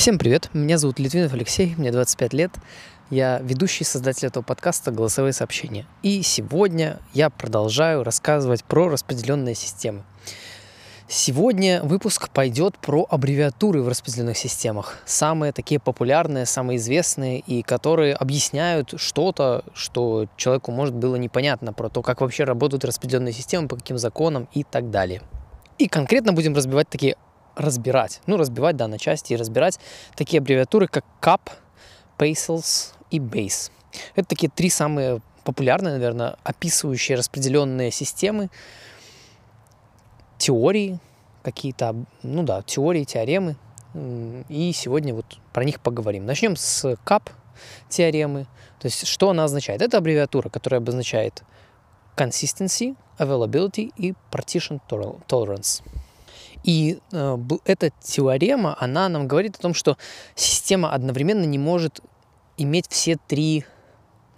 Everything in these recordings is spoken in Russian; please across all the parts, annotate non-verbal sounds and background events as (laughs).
Всем привет, меня зовут Литвинов Алексей, мне 25 лет, я ведущий создатель этого подкаста «Голосовые сообщения». И сегодня я продолжаю рассказывать про распределенные системы. Сегодня выпуск пойдет про аббревиатуры в распределенных системах. Самые такие популярные, самые известные, и которые объясняют что-то, что человеку может было непонятно про то, как вообще работают распределенные системы, по каким законам и так далее. И конкретно будем разбивать такие разбирать, ну разбивать, да, на части и разбирать такие аббревиатуры, как CAP, PASELS и BASE. Это такие три самые популярные, наверное, описывающие распределенные системы, теории какие-то, ну да, теории, теоремы. И сегодня вот про них поговорим. Начнем с КАП теоремы. То есть что она означает? Это аббревиатура, которая обозначает consistency, availability и partition tolerance. И э, эта теорема, она нам говорит о том, что система одновременно не может иметь все три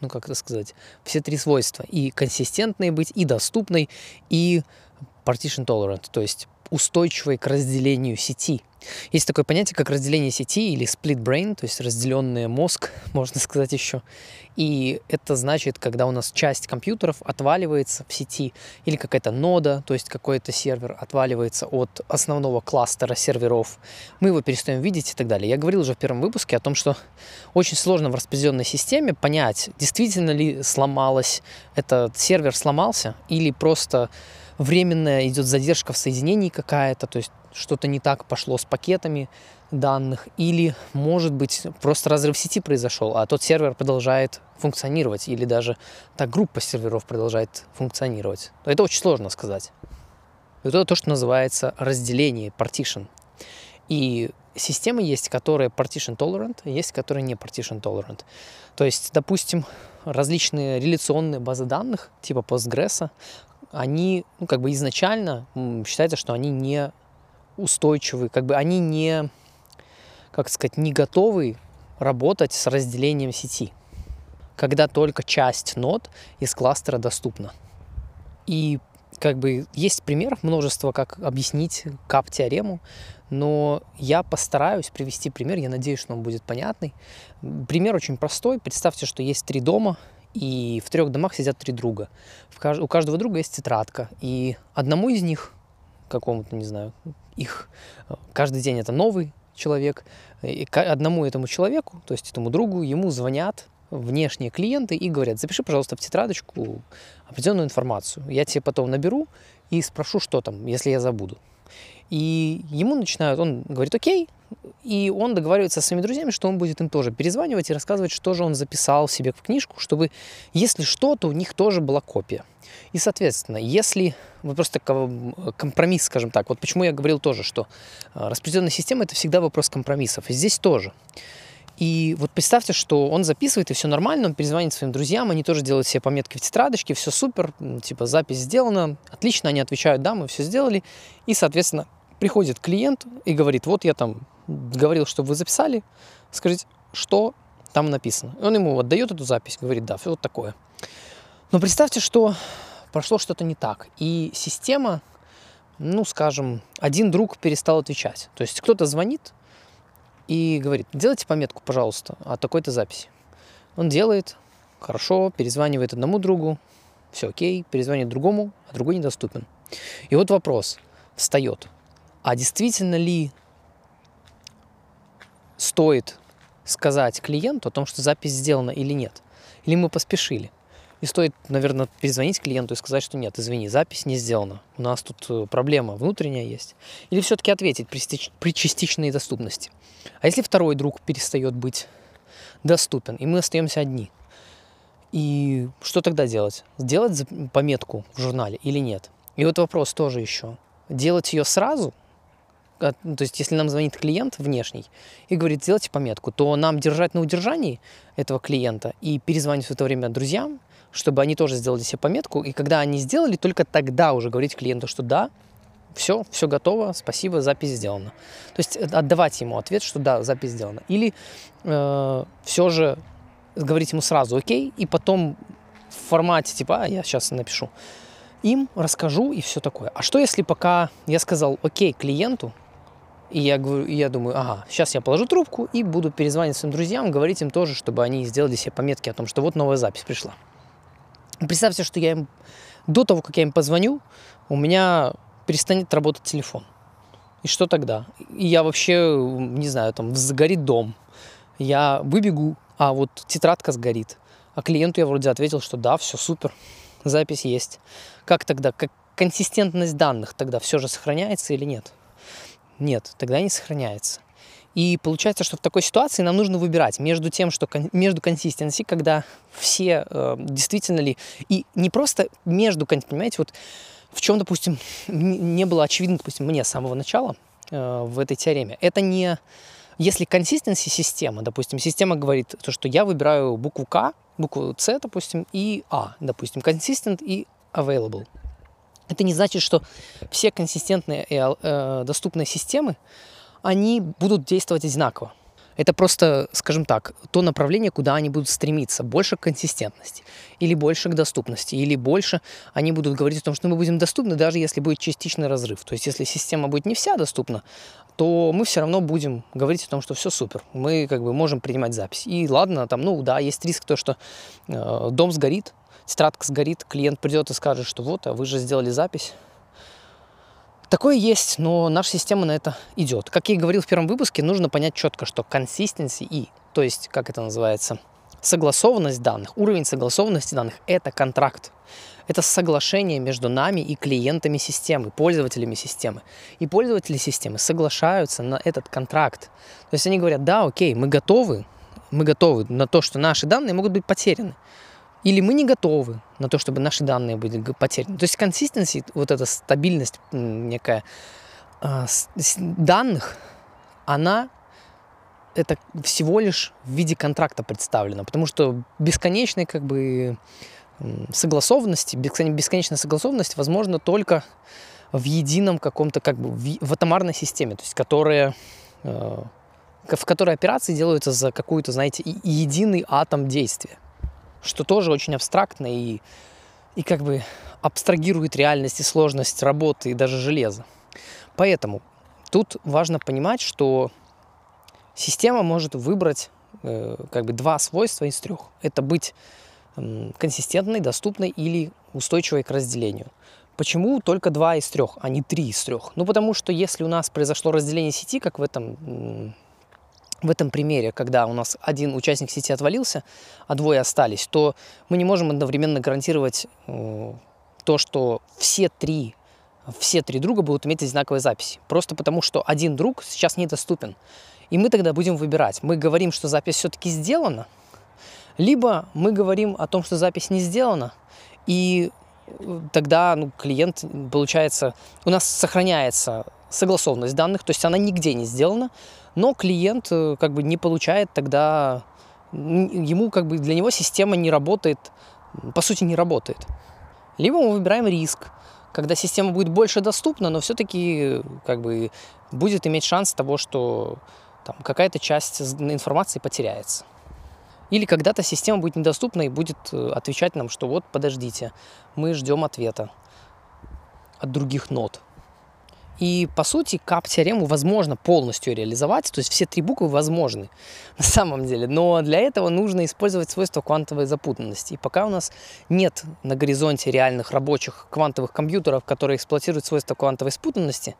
ну как это сказать, все три свойства. И консистентной быть, и доступной, и partition tolerant, то есть устойчивой к разделению сети. Есть такое понятие, как разделение сети или split brain, то есть разделенный мозг, (laughs) можно сказать еще. И это значит, когда у нас часть компьютеров отваливается в сети, или какая-то нода, то есть какой-то сервер отваливается от основного кластера серверов, мы его перестаем видеть и так далее. Я говорил уже в первом выпуске о том, что очень сложно в распределенной системе понять, действительно ли сломалась, этот сервер сломался, или просто временная идет задержка в соединении какая-то, то есть что-то не так пошло с пакетами данных, или, может быть, просто разрыв сети произошел, а тот сервер продолжает функционировать, или даже та группа серверов продолжает функционировать. Это очень сложно сказать. Это то, что называется разделение, partition. И системы есть, которые partition tolerant, есть, которые не partition tolerant. То есть, допустим, различные реляционные базы данных, типа Postgres, они, ну, как бы изначально считается, что они не устойчивы, как бы они не, как сказать, не готовы работать с разделением сети, когда только часть нод из кластера доступна. И как бы есть примеров множество, как объяснить кап-теорему, но я постараюсь привести пример, я надеюсь, что он будет понятный. Пример очень простой. Представьте, что есть три дома, и в трех домах сидят три друга. У каждого друга есть тетрадка, и одному из них, какому-то, не знаю, их, э, каждый день это новый человек, и одному этому человеку, то есть этому другу, ему звонят внешние клиенты и говорят, запиши, пожалуйста, в тетрадочку определенную информацию. Я тебе потом наберу и спрошу, что там, если я забуду. И ему начинают, он говорит, окей, и он договаривается со своими друзьями, что он будет им тоже перезванивать и рассказывать, что же он записал себе в книжку, чтобы, если что, то у них тоже была копия. И, соответственно, если вопрос такого компромисс, скажем так, вот почему я говорил тоже, что а, распределенная система это всегда вопрос компромиссов, и здесь тоже. И вот представьте, что он записывает, и все нормально, он перезвонит своим друзьям, они тоже делают себе пометки в тетрадочке, все супер, типа запись сделана, отлично, они отвечают, да, мы все сделали. И, соответственно, приходит клиент и говорит, вот я там говорил, чтобы вы записали, скажите, что там написано. И он ему отдает эту запись, говорит, да, все вот такое. Но представьте, что прошло что-то не так, и система, ну, скажем, один друг перестал отвечать. То есть кто-то звонит и говорит, делайте пометку, пожалуйста, о такой-то записи. Он делает, хорошо, перезванивает одному другу, все окей, перезвонит другому, а другой недоступен. И вот вопрос встает, а действительно ли стоит сказать клиенту о том, что запись сделана или нет? Или мы поспешили? И стоит, наверное, перезвонить клиенту и сказать, что нет, извини, запись не сделана. У нас тут э, проблема внутренняя есть. Или все-таки ответить при частичной доступности. А если второй друг перестает быть доступен, и мы остаемся одни? И что тогда делать? Сделать пометку в журнале или нет? И вот вопрос тоже еще. Делать ее сразу то есть если нам звонит клиент внешний и говорит, сделайте пометку, то нам держать на удержании этого клиента и перезвонить в это время друзьям, чтобы они тоже сделали себе пометку, и когда они сделали, только тогда уже говорить клиенту, что да, все, все готово, спасибо, запись сделана. То есть э, отдавать ему ответ, что да, запись сделана. Или э, все же говорить ему сразу окей, и потом в формате типа, а, я сейчас напишу, им расскажу и все такое. А что если пока я сказал окей клиенту, И я, говорю, я думаю, ага, сейчас я положу трубку и буду перезвонить своим друзьям, говорить им тоже, чтобы они сделали себе пометки о том, что вот новая запись пришла. Представьте, что я им до того, как я им позвоню, у меня перестанет работать телефон. И что тогда? И я вообще, не знаю, там сгорит дом. Я выбегу, а вот тетрадка сгорит. А клиенту я вроде ответил, что да, все супер, запись есть. Как тогда? Как консистентность данных тогда все же сохраняется или нет? Нет, тогда не сохраняется. И получается, что в такой ситуации нам нужно выбирать между тем, что между консистенцией, когда все э, действительно ли, и не просто между, понимаете, вот в чем, допустим, не было очевидно, допустим, мне с самого начала э, в этой теореме. Это не... Если консистенции система, допустим, система говорит, то, что я выбираю букву К, букву С, допустим, и А, допустим, consistent и available. Это не значит, что все консистентные э, доступные системы, они будут действовать одинаково. Это просто, скажем так, то направление, куда они будут стремиться. Больше к консистентности, или больше к доступности, или больше они будут говорить о том, что мы будем доступны, даже если будет частичный разрыв. То есть если система будет не вся доступна, то мы все равно будем говорить о том, что все супер. Мы как бы можем принимать запись. И ладно, там, ну да, есть риск то, что э, дом сгорит, тетрадка сгорит, клиент придет и скажет, что вот, а вы же сделали запись, Такое есть, но наша система на это идет. Как я и говорил в первом выпуске, нужно понять четко, что consistency и, то есть, как это называется, согласованность данных, уровень согласованности данных – это контракт. Это соглашение между нами и клиентами системы, пользователями системы. И пользователи системы соглашаются на этот контракт. То есть они говорят, да, окей, мы готовы, мы готовы на то, что наши данные могут быть потеряны. Или мы не готовы на то, чтобы наши данные были потеряны. То есть консистенция, вот эта стабильность некая э, данных, она это всего лишь в виде контракта представлена, потому что бесконечной как бы согласованности, бесконечная согласованность возможно только в едином каком-то как бы в атомарной системе, то есть которая э, в которой операции делаются за какую-то, знаете, единый атом действия что тоже очень абстрактно и, и как бы абстрагирует реальность и сложность работы и даже железа. Поэтому тут важно понимать, что система может выбрать э, как бы два свойства из трех. Это быть э, консистентной, доступной или устойчивой к разделению. Почему только два из трех, а не три из трех? Ну, потому что если у нас произошло разделение сети, как в этом в этом примере, когда у нас один участник сети отвалился, а двое остались, то мы не можем одновременно гарантировать э, то, что все три, все три друга будут иметь одинаковые записи. Просто потому, что один друг сейчас недоступен. И мы тогда будем выбирать. Мы говорим, что запись все-таки сделана, либо мы говорим о том, что запись не сделана, и э, тогда ну, клиент, получается, у нас сохраняется согласованность данных, то есть она нигде не сделана, но клиент э, как бы не получает тогда, ему как бы для него система не работает, по сути не работает. Либо мы выбираем риск, когда система будет больше доступна, но все-таки как бы будет иметь шанс того, что там какая-то часть информации потеряется. Или когда-то система будет недоступна и будет э, отвечать нам, что вот подождите, мы ждем ответа от других нод. И, по сути, кап-теорему возможно полностью реализовать, то есть все три буквы возможны (laughs) на самом деле, но для этого нужно использовать свойства квантовой запутанности. И пока у нас нет на горизонте реальных рабочих квантовых компьютеров, которые эксплуатируют свойства квантовой спутанности,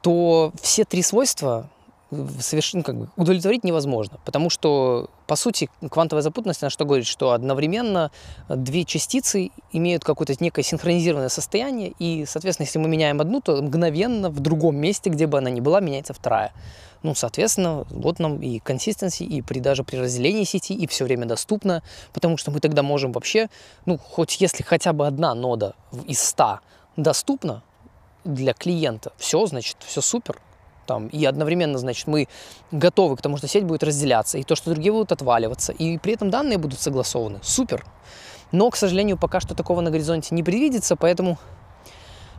то все три свойства совершенно как бы удовлетворить невозможно, потому что, по сути, квантовая запутанность, она что говорит, что одновременно две частицы имеют какое-то некое синхронизированное состояние, и, соответственно, если мы меняем одну, то мгновенно в другом месте, где бы она ни была, меняется вторая. Ну, соответственно, вот нам и консистенции, и при, даже при разделении сети, и все время доступно, потому что мы тогда можем вообще, ну, хоть если хотя бы одна нода из 100 доступна для клиента, все, значит, все супер, там, и одновременно, значит, мы готовы к тому, что сеть будет разделяться, и то, что другие будут отваливаться, и при этом данные будут согласованы. Супер. Но, к сожалению, пока что такого на горизонте не предвидится, поэтому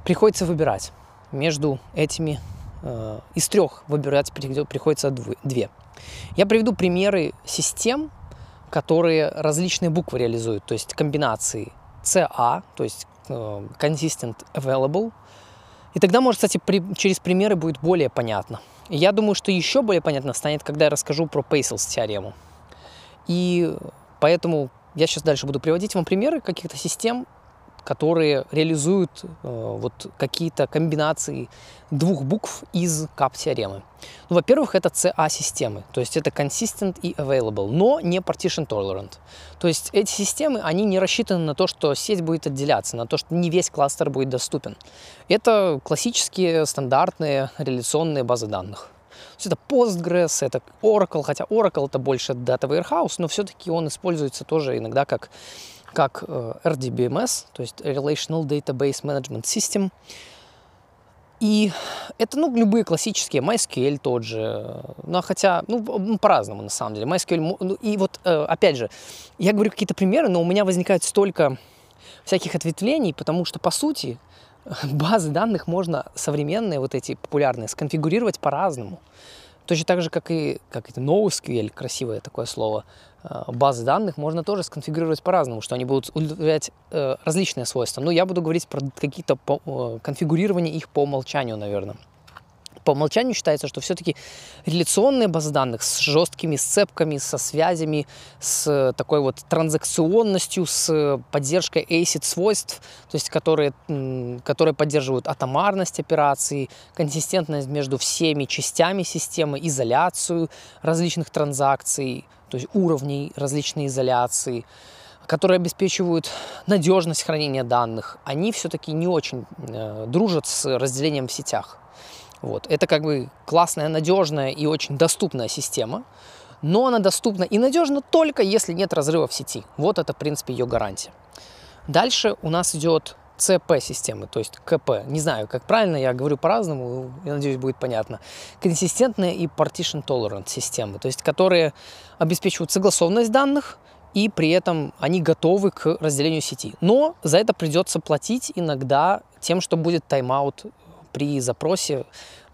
приходится выбирать между этими, э, из трех выбирать приходится две. Я приведу примеры систем, которые различные буквы реализуют, то есть комбинации CA, то есть э, Consistent Available, И тогда, может, кстати, при, через примеры будет более понятно. Я думаю, что еще более понятно станет, когда я расскажу про Пейселс теорему. И поэтому я сейчас дальше буду приводить вам примеры каких-то систем, которые реализуют э, вот какие-то комбинации двух букв из кап-теоремы. Ну, во-первых, это CA-системы, то есть это consistent и available, но не partition tolerant. То есть эти системы, они не рассчитаны на то, что сеть будет отделяться, на то, что не весь кластер будет доступен. Это классические стандартные реляционные базы данных. То есть это Postgres, это Oracle, хотя Oracle это больше Data Warehouse, но все-таки он используется тоже иногда как как э, RDBMS, то есть Relational Database Management System. И это, ну, любые классические, MySQL тот же, ну, хотя, ну, по-разному, на самом деле. MySQL, ну, и вот, э, опять же, я говорю какие-то примеры, но у меня возникает столько всяких ответвлений, потому что, по сути, (laughs) базы данных можно современные, вот эти популярные, сконфигурировать по-разному. Точно так же, как и как это NoSQL, красивое такое слово, э, базы данных можно тоже сконфигурировать по-разному, что они будут удовлетворять э, различные свойства. Но я буду говорить про какие-то э, конфигурирования их по умолчанию, наверное по умолчанию считается, что все-таки реляционные базы данных с жесткими сцепками, со связями, с такой вот транзакционностью, с поддержкой ACID свойств, то есть которые, которые поддерживают атомарность операций, консистентность между всеми частями системы, изоляцию различных транзакций, то есть уровней различной изоляции, которые обеспечивают надежность хранения данных, они все-таки не очень э, дружат с разделением в сетях. Вот. Это как бы классная, надежная и очень доступная система, но она доступна и надежна только если нет разрыва в сети. Вот это, в принципе, ее гарантия. Дальше у нас идет ЦП-системы, то есть КП. Не знаю, как правильно, я говорю по-разному, я надеюсь, будет понятно. Консистентные и partition tolerant системы, то есть которые обеспечивают согласованность данных, и при этом они готовы к разделению сети. Но за это придется платить иногда тем, что будет тайм-аут при запросе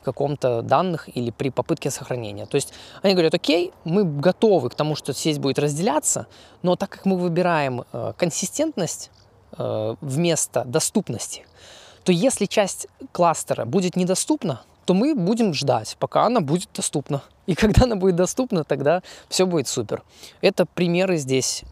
каком-то данных или при попытке сохранения. То есть они говорят, окей, мы готовы к тому, что сеть будет разделяться, но так как мы выбираем э, консистентность э, вместо доступности, то если часть кластера будет недоступна, то мы будем ждать, пока она будет доступна. И когда она будет доступна, тогда все будет супер. Это примеры здесь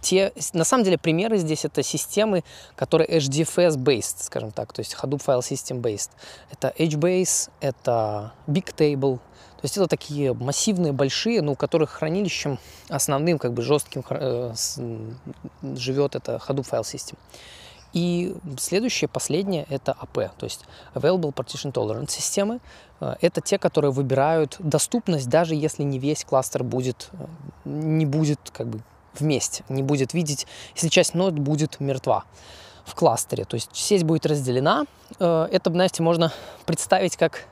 те, на самом деле примеры здесь это системы, которые HDFS-based, скажем так, то есть Hadoop File System based. Это HBase, это Bigtable, то есть это такие массивные, большие, но у которых хранилищем основным, как бы жестким э, живет это Hadoop File System. И следующее, последнее, это AP, то есть Available Partition Tolerance системы. Э, это те, которые выбирают доступность, даже если не весь кластер будет, э, не будет как бы вместе, не будет видеть, если часть нод будет мертва в кластере. То есть сеть будет разделена. Э, это, знаете, можно представить как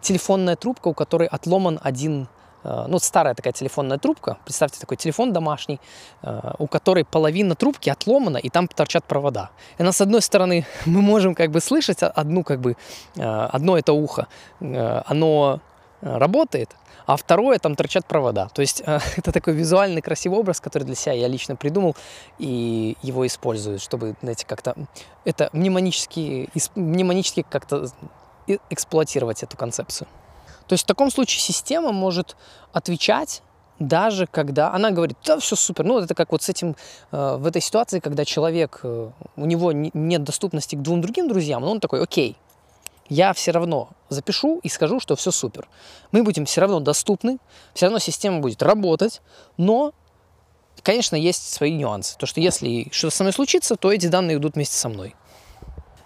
телефонная трубка, у которой отломан один э, ну, старая такая телефонная трубка, представьте такой телефон домашний, э, у которой половина трубки отломана, и там торчат провода. И она, с одной стороны, (laughs) мы можем как бы слышать одну, как бы, одно это ухо, оно работает, а второе, там торчат провода. То есть э, (laughs) это такой визуальный красивый образ, который для себя я лично придумал и его использую, чтобы, знаете, как-то это мнемонически, мнемонически как-то эксплуатировать эту концепцию. То есть в таком случае система может отвечать даже когда она говорит, да, все супер. Ну, это как вот с этим, э, в этой ситуации, когда человек, э, у него нет доступности к двум другим друзьям, но он такой, окей, я все равно запишу и скажу, что все супер. Мы будем все равно доступны, все равно система будет работать, но, конечно, есть свои нюансы. То, что если что-то со мной случится, то эти данные идут вместе со мной.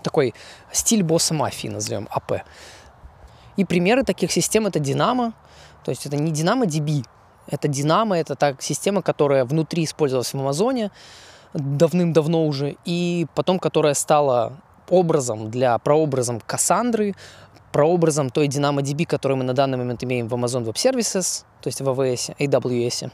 Такой стиль босса мафии, назовем АП. И примеры таких систем это Динамо, то есть это не Динамо DB, это Динамо, это так система, которая внутри использовалась в Амазоне давным-давно уже, и потом которая стала образом, для прообразом Кассандры, прообразом той DynamoDB, которую мы на данный момент имеем в Amazon Web Services, то есть в AWS, AWS.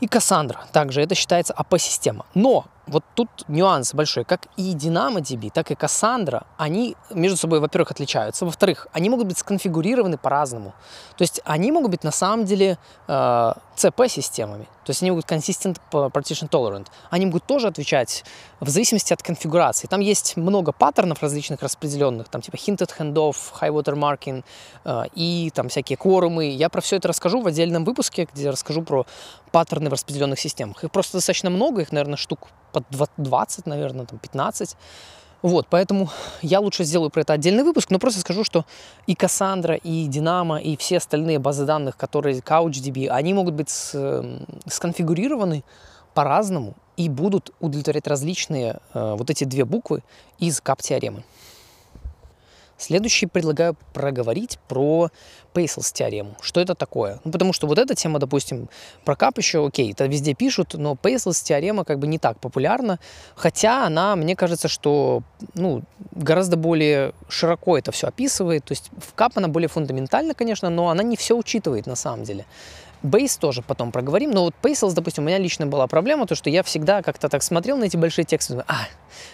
И Cassandra также, это считается АП-система. Но вот тут нюанс большой. Как и DynamoDB, так и Cassandra, они между собой, во-первых, отличаются. Во-вторых, они могут быть сконфигурированы по-разному. То есть они могут быть на самом деле э, CP-системами. То есть они могут consistent partition tolerant. Они могут тоже отвечать в зависимости от конфигурации. Там есть много паттернов различных распределенных, там типа hinted handoff, high watermarking э, и там всякие кворумы. Я про все это расскажу в отдельном выпуске, где расскажу про паттерны в распределенных системах. Их просто достаточно много, их, наверное, штук под 20, наверное, там 15. Вот, поэтому я лучше сделаю про это отдельный выпуск, но просто скажу, что и Cassandra, и Dynamo, и все остальные базы данных, которые CouchDB, они могут быть сконфигурированы по-разному и будут удовлетворять различные э, вот эти две буквы из кап-теоремы. Следующий предлагаю проговорить про Пейселс теорему. Что это такое? Ну, потому что вот эта тема, допустим, про кап еще, окей, это везде пишут, но Пейселс теорема как бы не так популярна, хотя она, мне кажется, что ну, гораздо более широко это все описывает. То есть в кап она более фундаментальна, конечно, но она не все учитывает на самом деле. Бейс тоже потом проговорим, но вот Paysels, допустим, у меня лично была проблема, то, что я всегда как-то так смотрел на эти большие тексты, думаю, а,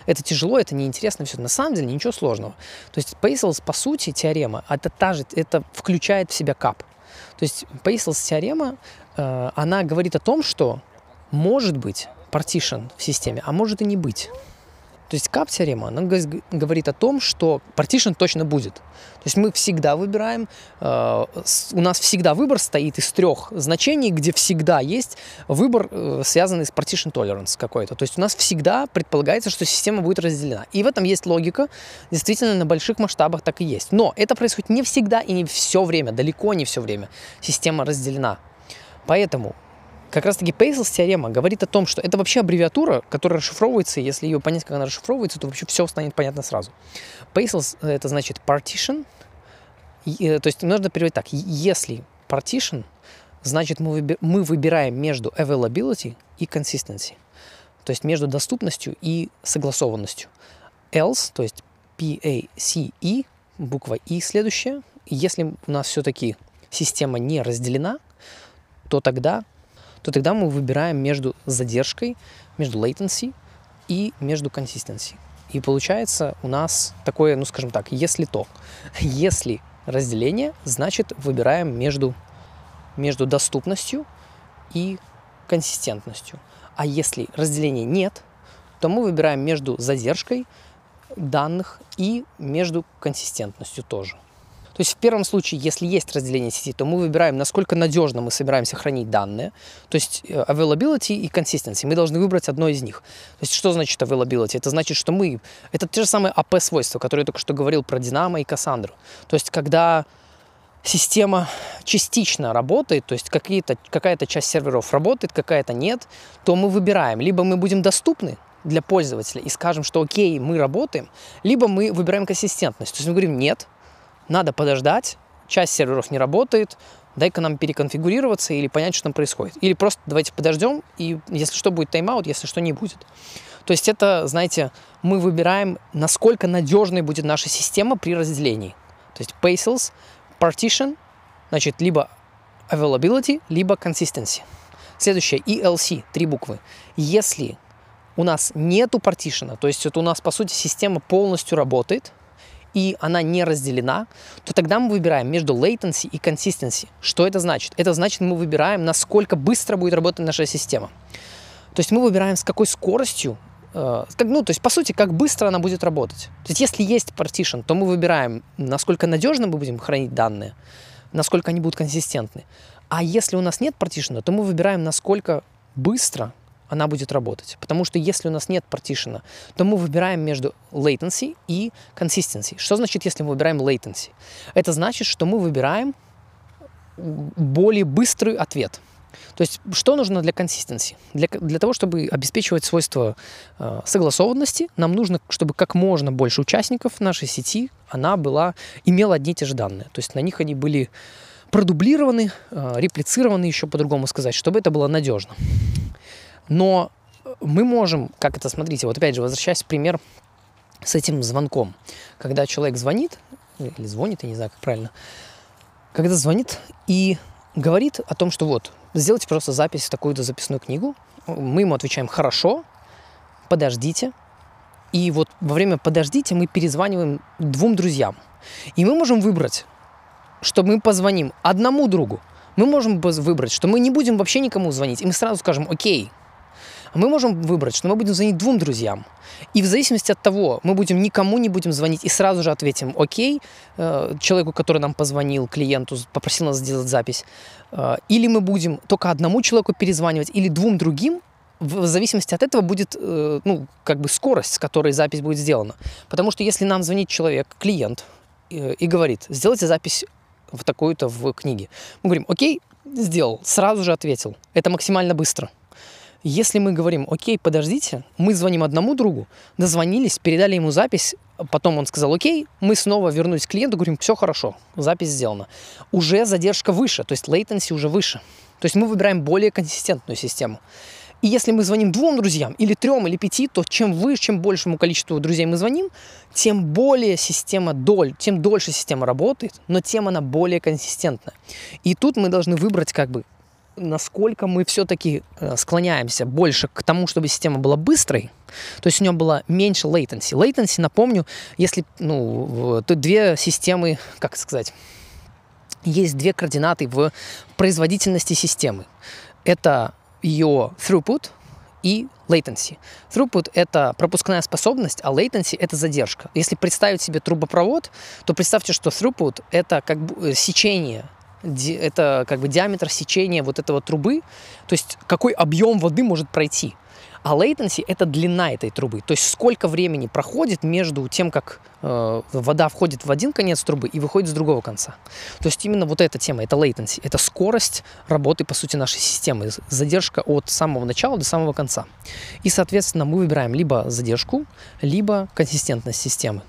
это тяжело, это неинтересно, все. На самом деле ничего сложного. То есть Paysels, по сути, теорема, это та же, это включает в себя кап. То есть Paysels теорема, э, она говорит о том, что может быть partition в системе, а может и не быть. То есть кап-теорема, она говорит о том, что partition точно будет. То есть мы всегда выбираем, э, у нас всегда выбор стоит из трех значений, где всегда есть выбор, э, связанный с partition tolerance какой-то. То есть у нас всегда предполагается, что система будет разделена. И в этом есть логика, действительно на больших масштабах так и есть. Но это происходит не всегда и не все время, далеко не все время система разделена. Поэтому как раз-таки Пейселс теорема говорит о том, что это вообще аббревиатура, которая расшифровывается, если ее понять, как она расшифровывается, то вообще все станет понятно сразу. Paysel's э, это значит partition, э, то есть нужно переводить так, если partition, значит мы, выби- мы выбираем между availability и consistency, то есть между доступностью и согласованностью. Else, то есть P-A-C-E, буква И следующая, если у нас все-таки система не разделена, то тогда то тогда мы выбираем между задержкой, между latency и между consistency. И получается у нас такое, ну скажем так, если то. (laughs) Если разделение, значит выбираем между, между доступностью и консистентностью. А если разделения нет, то мы выбираем между задержкой данных и между консистентностью тоже. То есть в первом случае, если есть разделение сети, то мы выбираем, насколько надежно мы собираемся хранить данные. То есть э, availability и consistency. Мы должны выбрать одно из них. То есть что значит availability? Это значит, что мы... Это те же самые AP-свойства, которые я только что говорил про Dynamo и Cassandra. То есть когда система частично работает, то есть какие-то, какая-то часть серверов работает, какая-то нет, то мы выбираем, либо мы будем доступны для пользователя и скажем, что окей, мы работаем, либо мы выбираем консистентность. То есть мы говорим, нет, надо подождать, часть серверов не работает, дай-ка нам переконфигурироваться или понять, что там происходит. Или просто давайте подождем, и если что, будет тайм-аут, если что, не будет. То есть это, знаете, мы выбираем, насколько надежной будет наша система при разделении. То есть Paycells, Partition, значит, либо Availability, либо Consistency. Следующее, ELC, три буквы. Если у нас нету партишена, то есть это у нас, по сути, система полностью работает, и она не разделена, то тогда мы выбираем между latency и consistency. Что это значит? Это значит, мы выбираем, насколько быстро будет работать наша система. То есть мы выбираем, с какой скоростью, э, как, ну, то есть, по сути, как быстро она будет работать. То есть, если есть partition, то мы выбираем, насколько надежно мы будем хранить данные, насколько они будут консистентны. А если у нас нет партишена, то мы выбираем, насколько быстро она будет работать. Потому что если у нас нет партишена, то мы выбираем между latency и consistency. Что значит, если мы выбираем latency? Это значит, что мы выбираем более быстрый ответ. То есть, что нужно для консистенции? Для, для того, чтобы обеспечивать свойства э, согласованности, нам нужно, чтобы как можно больше участников нашей сети, она была, имела одни и те же данные. То есть, на них они были продублированы, э, реплицированы, еще по-другому сказать, чтобы это было надежно. Но мы можем, как это, смотрите, вот опять же, возвращаясь в пример с этим звонком. Когда человек звонит, или звонит, я не знаю, как правильно, когда звонит и говорит о том, что вот, сделайте просто запись в такую-то записную книгу, мы ему отвечаем «хорошо», подождите. И вот во время подождите мы перезваниваем двум друзьям. И мы можем выбрать, что мы позвоним одному другу. Мы можем выбрать, что мы не будем вообще никому звонить. И мы сразу скажем, окей, мы можем выбрать, что мы будем звонить двум друзьям. И в зависимости от того, мы будем никому не будем звонить и сразу же ответим «Окей» э, человеку, который нам позвонил, клиенту, попросил нас сделать запись. Э, или мы будем только одному человеку перезванивать, или двум другим, в зависимости от этого будет, э, ну, как бы скорость, с которой запись будет сделана. Потому что если нам звонит человек, клиент, и говорит, сделайте запись в такую-то в книге. Мы говорим, окей, сделал, сразу же ответил. Это максимально быстро. Если мы говорим, окей, подождите, мы звоним одному другу, дозвонились, передали ему запись, потом он сказал, окей, мы снова вернулись к клиенту, говорим, все хорошо, запись сделана. Уже задержка выше, то есть latency уже выше. То есть мы выбираем более консистентную систему. И если мы звоним двум друзьям, или трем, или пяти, то чем выше, чем большему количеству друзей мы звоним, тем более система доль, тем дольше система работает, но тем она более консистентна. И тут мы должны выбрать как бы насколько мы все-таки э, склоняемся больше к тому, чтобы система была быстрой, то есть у нее было меньше latency. Latency, напомню, если, ну, тут две системы, как сказать, есть две координаты в производительности системы. Это ее throughput и latency. Throughput — это пропускная способность, а latency — это задержка. Если представить себе трубопровод, то представьте, что throughput — это как бы э, сечение это как бы диаметр сечения вот этого трубы, то есть какой объем воды может пройти. А latency – это длина этой трубы, то есть сколько времени проходит между тем, как э, вода входит в один конец трубы и выходит с другого конца. То есть именно вот эта тема – это latency, это скорость работы, по сути, нашей системы, задержка от самого начала до самого конца. И, соответственно, мы выбираем либо задержку, либо консистентность системы.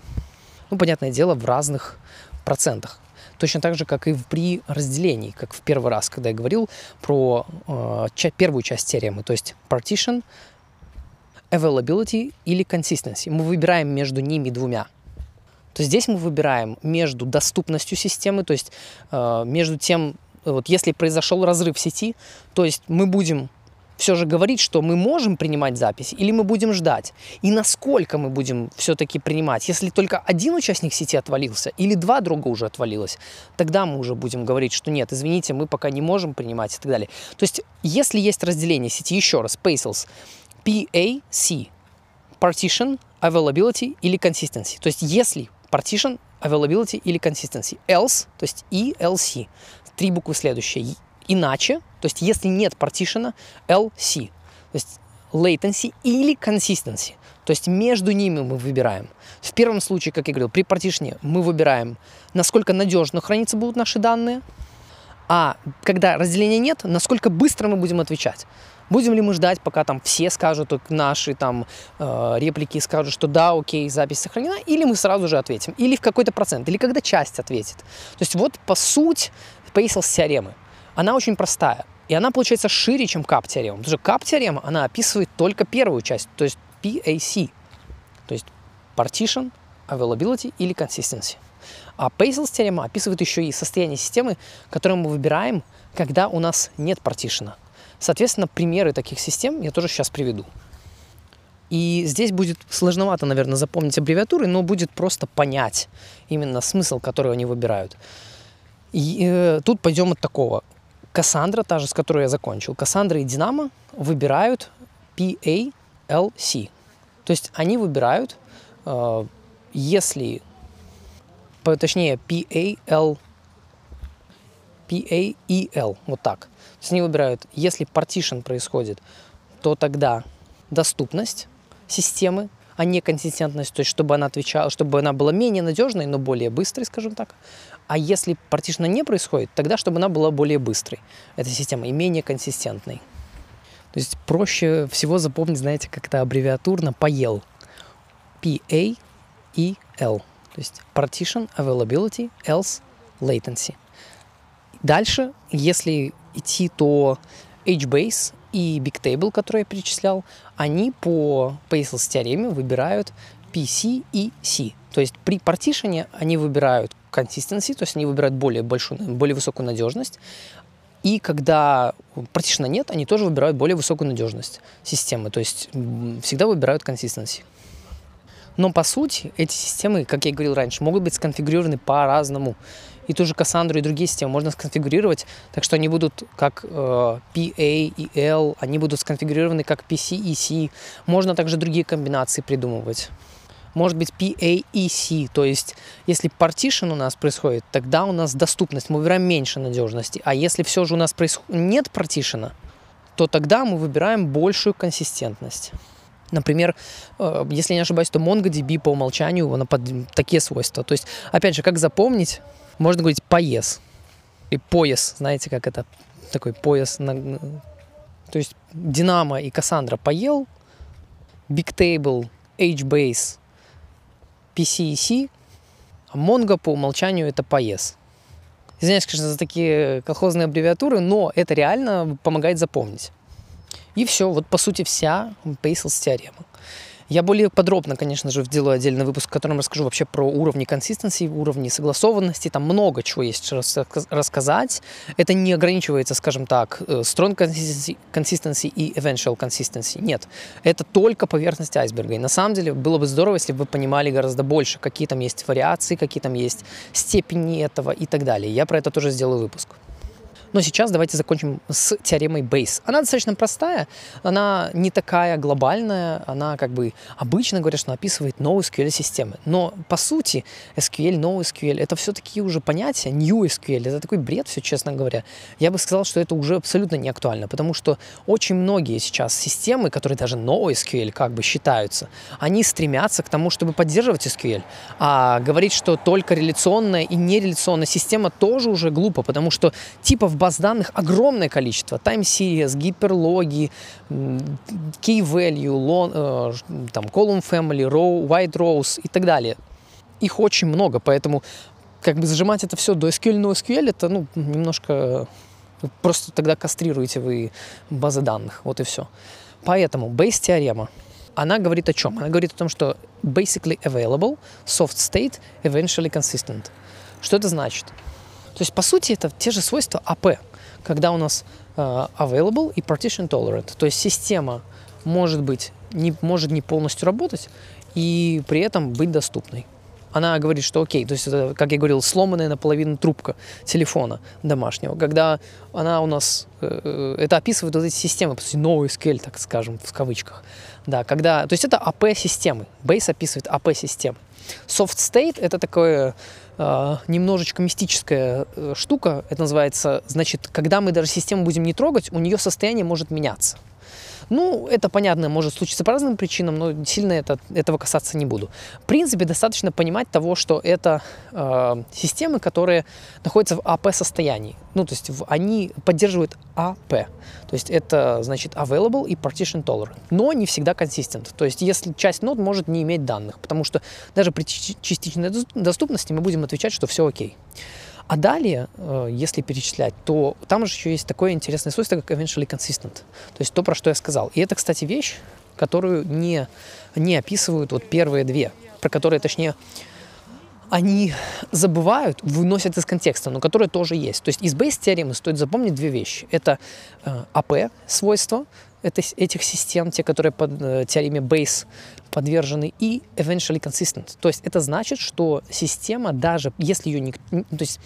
Ну, понятное дело, в разных процентах. Точно так же, как и при разделении, как в первый раз, когда я говорил про э, ча- первую часть теоремы, то есть partition, availability или consistency. Мы выбираем между ними двумя. То здесь мы выбираем между доступностью системы, то есть э, между тем, вот если произошел разрыв сети, то есть мы будем все же говорить, что мы можем принимать запись или мы будем ждать? И насколько мы будем все-таки принимать? Если только один участник сети отвалился или два друга уже отвалилось, тогда мы уже будем говорить, что нет, извините, мы пока не можем принимать и так далее. То есть, если есть разделение сети, еще раз, PACELS, PAC, Partition, Availability или Consistency. То есть, если Partition, Availability или Consistency. Else, то есть ELC. Три буквы следующие иначе, то есть если нет партишена, LC, то есть latency или consistency. То есть между ними мы выбираем. В первом случае, как я говорил, при партишне мы выбираем, насколько надежно храниться будут наши данные, а когда разделения нет, насколько быстро мы будем отвечать. Будем ли мы ждать, пока там все скажут, наши там э, реплики скажут, что да, окей, запись сохранена, или мы сразу же ответим, или в какой-то процент, или когда часть ответит. То есть вот по суть Пейселс теоремы она очень простая. И она получается шире, чем кап-теорема. Потому что кап-теорема, она описывает только первую часть, то есть PAC. То есть partition, availability или consistency. А Paisl's теорема описывает еще и состояние системы, которое мы выбираем, когда у нас нет партишена. Соответственно, примеры таких систем я тоже сейчас приведу. И здесь будет сложновато, наверное, запомнить аббревиатуры, но будет просто понять именно смысл, который они выбирают. И э, тут пойдем от такого. Кассандра, та же, с которой я закончил, Кассандра и Динамо выбирают PALC. То есть они выбирают, э, если, точнее, PAL, PAEL, вот так. То есть они выбирают, если partition происходит, то тогда доступность системы, а не консистентность, то есть чтобы она отвечала, чтобы она была менее надежной, но более быстрой, скажем так. А если партишна не происходит, тогда чтобы она была более быстрой, эта система, и менее консистентной. То есть проще всего запомнить, знаете, как-то аббревиатурно PAEL. P-A-E-L. То есть Partition, Availability, Else, Latency. Дальше, если идти, то HBase и Bigtable, который я перечислял, они по Paisl's теореме выбирают PC и C. То есть при партишене они выбирают consistency, то есть они выбирают более большую, более высокую надежность, И когда партишена нет, они тоже выбирают более высокую надежность системы, то есть всегда выбирают консистенции. Но по сути эти системы, как я говорил раньше, могут быть сконфигурированы по-разному. И ту же Cassandra и другие системы можно сконфигурировать, так что они будут как э, PA и L, они будут сконфигурированы как PC и C. Можно также другие комбинации придумывать может быть PAEC, то есть если partition у нас происходит, тогда у нас доступность, мы выбираем меньше надежности, а если все же у нас происход... нет партишена, то тогда мы выбираем большую консистентность. Например, э, если не ошибаюсь, то MongoDB по умолчанию она под такие свойства. То есть, опять же, как запомнить, можно говорить пояс. И пояс, знаете, как это такой пояс. На... То есть Динамо и Cassandra поел, Bigtable, HBase PCEC, а Mongo по умолчанию это PAES. Извиняюсь, конечно, за такие колхозные аббревиатуры, но это реально помогает запомнить. И все, вот по сути вся Paysel's теорема. Я более подробно, конечно же, сделаю отдельный выпуск, в котором расскажу вообще про уровни консистенции, уровни согласованности. Там много чего есть рассказать. Это не ограничивается, скажем так, э, strong consistency, consistency и eventual consistency. Нет, это только поверхность айсберга. И на самом деле было бы здорово, если бы вы понимали гораздо больше, какие там есть вариации, какие там есть степени этого и так далее. Я про это тоже сделаю выпуск. Но сейчас давайте закончим с теоремой Bayes. Она достаточно простая, она не такая глобальная, она как бы обычно говорят, что описывает NoSQL-системы. Но по сути SQL, NoSQL — это все-таки уже понятие, New SQL — это такой бред, все честно говоря. Я бы сказал, что это уже абсолютно не актуально, потому что очень многие сейчас системы, которые даже NoSQL как бы считаются, они стремятся к тому, чтобы поддерживать SQL. А говорить, что только реляционная и нереляционная система тоже уже глупо, потому что типов баз данных огромное количество. Time series, гиперлоги, key value, long, э, там, column family, row, white rows и так далее. Их очень много, поэтому как бы зажимать это все до SQL, no SQL, это ну, немножко просто тогда кастрируете вы базы данных, вот и все. Поэтому base теорема, она говорит о чем? Она говорит о том, что basically available, soft state, eventually consistent. Что это значит? То есть, по сути, это те же свойства AP, когда у нас uh, available и partition tolerant. То есть система может быть не, может не полностью работать и при этом быть доступной. Она говорит, что окей, то есть это, как я говорил, сломанная наполовину трубка телефона домашнего. Когда она у нас, э, это описывает вот эти системы, по сути, новый так скажем, в кавычках. Да, когда, то есть это AP-системы. Base описывает AP-системы. Soft state — это такое э, немножечко мистическая э, штука. Это называется, значит, когда мы даже систему будем не трогать, у нее состояние может меняться. Ну, это понятно, может случиться по разным причинам, но сильно это, этого касаться не буду. В принципе, достаточно понимать того, что это э, системы, которые находятся в АП-состоянии. Ну, то есть в, они поддерживают АП. То есть это, значит, available и partition tolerant. Но не всегда consistent. То есть если часть нод может не иметь данных, потому что даже при частичной доступности мы будем отвечать, что все окей. А далее, э, если перечислять, то там же еще есть такое интересное свойство, как eventually consistent. То есть то, про что я сказал. И это, кстати, вещь, которую не, не описывают вот первые две, про которые, точнее, они забывают, выносят из контекста, но которые тоже есть. То есть из бейс-теоремы стоит запомнить две вещи. Это э, АП свойства, это, этих систем, те, которые под э, теореме Bayes подвержены, и eventually consistent. То есть это значит, что система, даже если ее не... То есть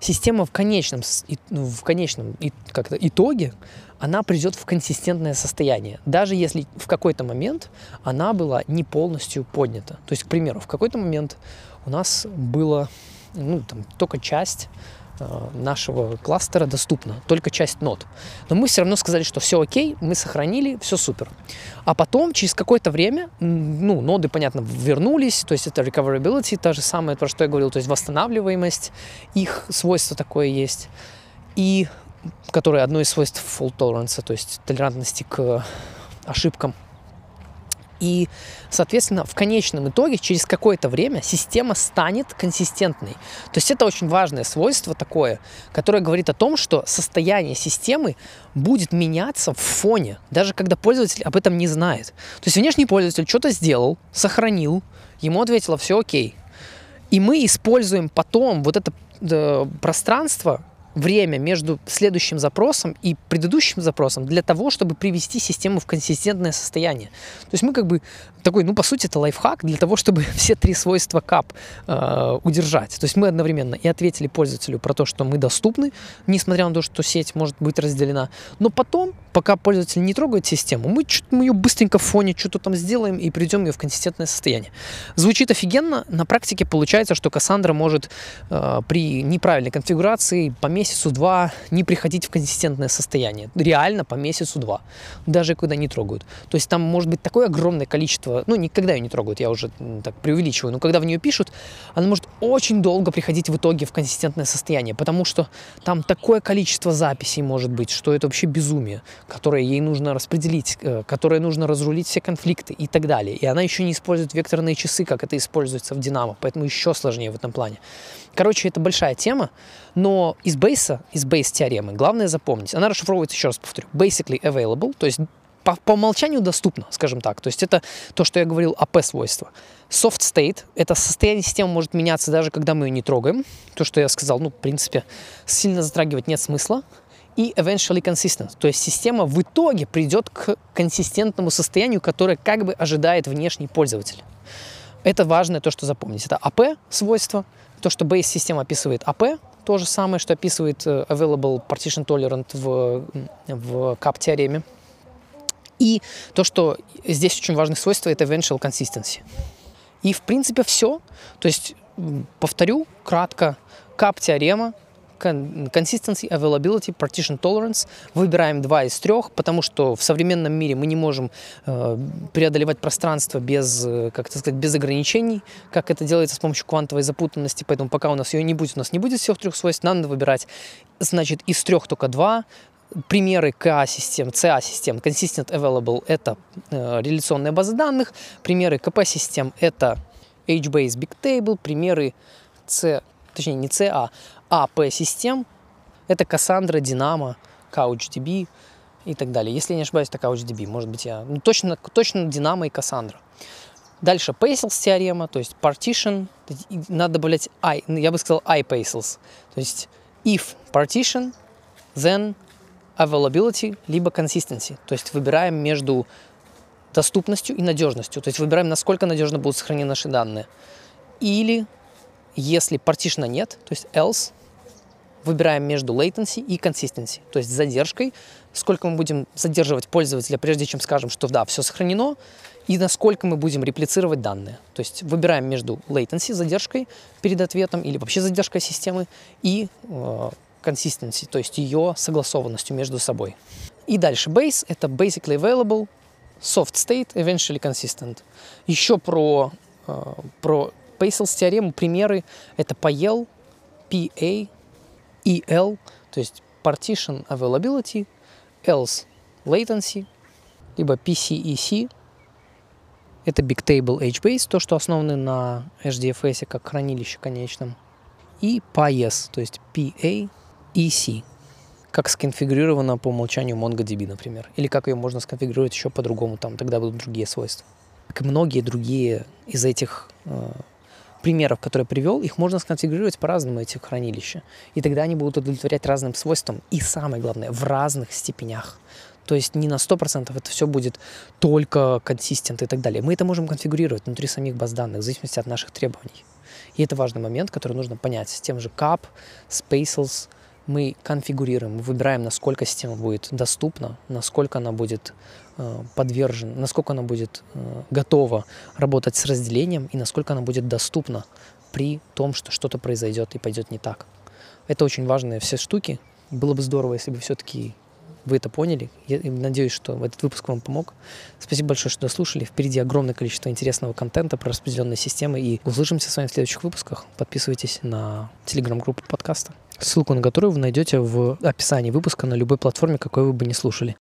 система в конечном, ну, в конечном как итоге, она придет в консистентное состояние, даже если в какой-то момент она была не полностью поднята. То есть, к примеру, в какой-то момент у нас было ну, там, только часть нашего кластера доступна, только часть нод. Но мы все равно сказали, что все окей, мы сохранили, все супер. А потом, через какое-то время, ну, ноды, понятно, вернулись, то есть это recoverability, та же самая, про что я говорил, то есть восстанавливаемость, их свойство такое есть. И которое одно из свойств fault tolerance, то есть толерантности к ошибкам и, соответственно, в конечном итоге через какое-то время система станет консистентной. То есть это очень важное свойство такое, которое говорит о том, что состояние системы будет меняться в фоне, даже когда пользователь об этом не знает. То есть внешний пользователь что-то сделал, сохранил, ему ответило все окей. И мы используем потом вот это э, пространство время между следующим запросом и предыдущим запросом для того, чтобы привести систему в консистентное состояние. То есть мы как бы такой, ну, по сути, это лайфхак для того, чтобы (laughs) все три свойства кап э, удержать. То есть мы одновременно и ответили пользователю про то, что мы доступны, несмотря на то, что сеть может быть разделена. Но потом, пока пользователь не трогает систему, мы, мы ее быстренько в фоне что-то там сделаем и придем ее в консистентное состояние. Звучит офигенно. На практике получается, что Cassandra может э, при неправильной конфигурации по месяцу-два не приходить в консистентное состояние. Реально по месяцу-два. Даже когда не трогают. То есть там может быть такое огромное количество, ну, никогда ее не трогают, я уже так преувеличиваю, но когда в нее пишут, она может очень долго приходить в итоге в консистентное состояние, потому что там такое количество записей может быть, что это вообще безумие, которое ей нужно распределить, э, которое нужно разрулить все конфликты и так далее. И она еще не использует векторные часы, как это используется в Dynamo, поэтому еще сложнее в этом плане. Короче, это большая тема, но из бейса, из бейс-теоремы, главное запомнить, она расшифровывается, еще раз повторю, basically available, то есть по, по умолчанию доступно, скажем так. То есть это то, что я говорил, AP-свойство. Soft state — это состояние системы может меняться даже когда мы ее не трогаем. То, что я сказал, ну, в принципе, сильно затрагивать нет смысла. И eventually consistent, то есть система в итоге придет к консистентному состоянию, которое как бы ожидает внешний пользователь. Это важное то, что запомнить. Это AP-свойство, то, что base-система описывает AP, то же самое, что описывает э, Available Partition Tolerant в, в CAP-теореме. И то, что здесь очень важное свойство, это eventual consistency. И, в принципе, все. То есть, повторю кратко, кап-теорема, consistency, availability, partition tolerance. Выбираем два из трех, потому что в современном мире мы не можем э, преодолевать пространство без, э, как это сказать, без ограничений, как это делается с помощью квантовой запутанности. Поэтому пока у нас ее не будет, у нас не будет всех трех свойств, надо выбирать, значит, из трех только два, примеры КА-систем, CA-систем, Consistent Available – это э, реляционная база данных, примеры КП-систем – это HBase Big Table, примеры C, точнее не CA, а AP-систем – это Cassandra, Dynamo, CouchDB и так далее. Если я не ошибаюсь, это CouchDB, может быть, я… Ну, точно, точно Dynamo и Cassandra. Дальше Pacels теорема, то есть partition, надо добавлять I, я бы сказал I Pacels, то есть if partition, then availability, либо consistency. То есть выбираем между доступностью и надежностью. То есть выбираем, насколько надежно будут сохранены наши данные. Или, если партишна нет, то есть else, выбираем между latency и consistency, то есть задержкой, сколько мы будем задерживать пользователя, прежде чем скажем, что да, все сохранено, и насколько мы будем реплицировать данные. То есть выбираем между latency, задержкой перед ответом, или вообще задержкой системы, и э, consistency, то есть ее согласованностью между собой. И дальше base — это basically available, soft state, eventually consistent. Еще про, э, про Pacels теорему примеры — это PAL, PA, EL, то есть partition availability, else latency, либо PCEC, это Big Table HBase, то, что основаны на HDFS как хранилище конечном, и PAES, то есть PA EC, как сконфигурировано по умолчанию MongoDB, например. Или как ее можно сконфигурировать еще по-другому, там тогда будут другие свойства. Как и многие другие из этих э, примеров, которые привел, их можно сконфигурировать по-разному, эти хранилища. И тогда они будут удовлетворять разным свойствам. И самое главное, в разных степенях. То есть не на 100% это все будет только консистент и так далее. Мы это можем конфигурировать внутри самих баз данных, в зависимости от наших требований. И это важный момент, который нужно понять. С тем же CAP, Spacels – мы конфигурируем, выбираем, насколько система будет доступна, насколько она будет э, подвержена, насколько она будет э, готова работать с разделением и насколько она будет доступна при том, что что-то произойдет и пойдет не так. Это очень важные все штуки. Было бы здорово, если бы все-таки вы это поняли. Я надеюсь, что этот выпуск вам помог. Спасибо большое, что дослушали. Впереди огромное количество интересного контента про распределенные системы. И услышимся с вами в следующих выпусках. Подписывайтесь на телеграм-группу подкаста ссылку на которую вы найдете в описании выпуска на любой платформе, какой вы бы не слушали.